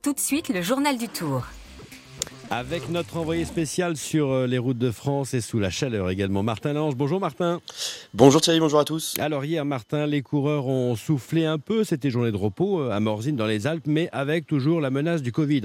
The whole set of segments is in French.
Tout de suite, le journal du Tour. Avec notre envoyé spécial sur euh, les routes de France et sous la chaleur également, Martin Lange. Bonjour Martin. Bonjour Thierry, bonjour à tous. Alors hier Martin, les coureurs ont soufflé un peu, c'était journée de repos euh, à Morzine dans les Alpes, mais avec toujours la menace du Covid.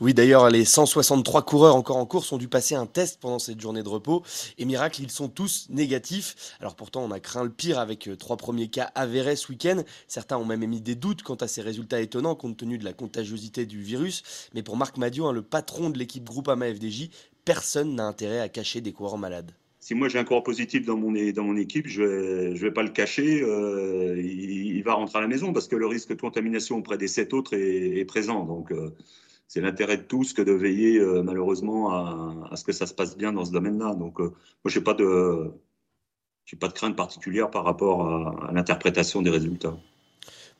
Oui d'ailleurs, les 163 coureurs encore en course ont dû passer un test pendant cette journée de repos. Et miracle, ils sont tous négatifs. Alors pourtant, on a craint le pire avec euh, trois premiers cas avérés ce week-end. Certains ont même émis des doutes quant à ces résultats étonnants compte tenu de la contagiosité du virus. Mais pour Marc Madio, hein, le patron de l'équipe l'équipe Groupama FDJ, personne n'a intérêt à cacher des coureurs malades. Si moi j'ai un coureur positif dans mon, équipe, je ne vais, pas le cacher, euh, il, va rentrer à la maison parce que le risque de contamination auprès des sept autres est, présent. Donc euh, c'est l'intérêt de tous que de veiller euh, malheureusement à, ce que ça se passe bien dans ce domaine-là. Donc moi je n'ai pas, de, crainte particulière par rapport à l'interprétation des résultats.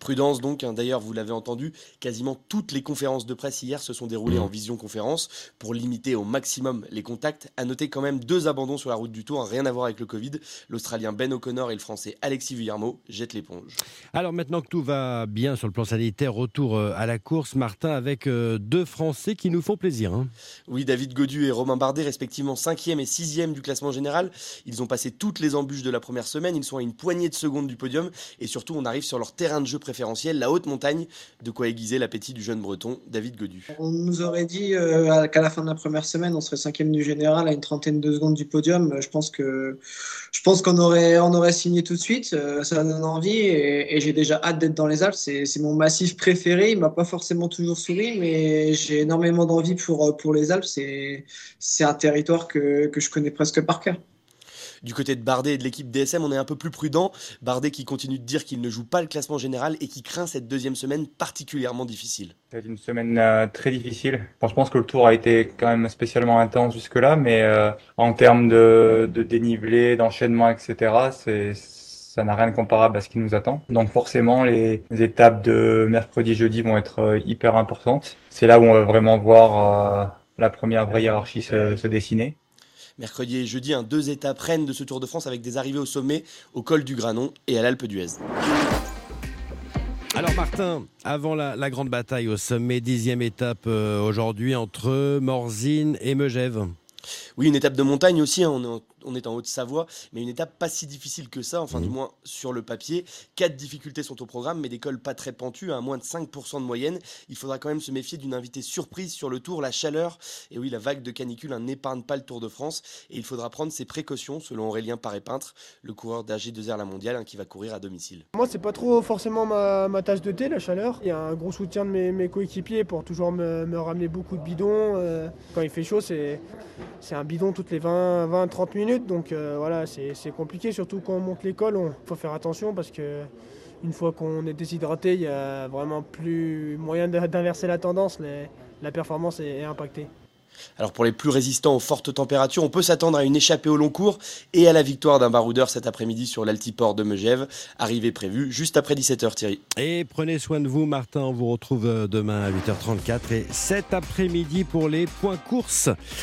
Prudence donc, hein. d'ailleurs vous l'avez entendu, quasiment toutes les conférences de presse hier se sont déroulées mmh. en visioconférence pour limiter au maximum les contacts. À noter quand même deux abandons sur la route du Tour, hein. rien à voir avec le Covid. L'Australien Ben O'Connor et le Français Alexis Villarmo jettent l'éponge. Alors maintenant que tout va bien sur le plan sanitaire, retour euh, à la course, Martin, avec euh, deux Français qui nous font plaisir. Hein. Oui, David Godu et Romain Bardet, respectivement 5e et 6e du classement général. Ils ont passé toutes les embûches de la première semaine, ils sont à une poignée de secondes du podium et surtout on arrive sur leur terrain de jeu la haute montagne, de quoi aiguiser l'appétit du jeune breton David Godu. On nous aurait dit euh, qu'à la fin de la première semaine, on serait cinquième du général à une trentaine de secondes du podium. Je pense que je pense qu'on aurait signé tout de suite. Euh, ça donne envie et, j'ai déjà hâte d'être dans les Alpes. C'est mon massif préféré. Il m'a pas forcément toujours souri, mais j'ai énormément d'envie pour les Alpes. C'est un territoire que je connais presque par cœur. Du côté de Bardet et de l'équipe DSM, on est un peu plus prudent. Bardet qui continue de dire qu'il ne joue pas le classement général et qui craint cette deuxième semaine particulièrement difficile. C'est une semaine euh, très difficile. je pense que le tour a été quand même spécialement intense jusque-là, mais euh, en termes de, dénivelé, d'enchaînement, etc., ça n'a rien de comparable à ce qui nous attend. Donc forcément, les étapes de mercredi, jeudi vont être euh, hyper importantes. C'est là où on va vraiment voir la première vraie hiérarchie se dessiner. Mercredi et jeudi, deux étapes reines de ce Tour de France avec des arrivées au sommet, au col du Granon et à l'Alpe d'Huez. Alors Martin, avant la, grande bataille au sommet, dixième étape euh, aujourd'hui entre Morzine et Megève. Oui, une étape de montagne aussi, hein, on, est on est en Haute-Savoie, mais une étape pas si difficile que ça, enfin du mmh. moins sur le papier. Quatre difficultés sont au programme, mais des cols pas très pentus, à moins de 5% de moyenne. Il faudra quand même se méfier d'une invitée surprise sur le tour, la chaleur. Et oui, la vague de canicule n'épargne pas le Tour de France, et il faudra prendre ses précautions, selon Aurélien Paré-Peintre, le coureur d'AG2R La Mondiale, hein, qui va courir à domicile. Moi, c'est pas trop forcément ma, ma, tasse de thé, la chaleur. Il y a un gros soutien de mes, coéquipiers pour toujours me, ramener beaucoup de bidons. Euh, quand il fait chaud, c'est un bidon toutes les 20-30 minutes donc euh, voilà, c'est compliqué, surtout quand on monte l'école, il faut faire attention parce que une fois qu'on est déshydraté, il n'y a vraiment plus moyen d'inverser la tendance, la performance est impactée. Alors pour les plus résistants aux fortes températures, on peut s'attendre à une échappée au long cours et à la victoire d'un baroudeur cet après-midi sur l'altiport de Megève, arrivée prévue juste après 17h Thierry. Et prenez soin de vous Martin, on vous retrouve euh, demain à 8h34 et cet après-midi pour les points courses.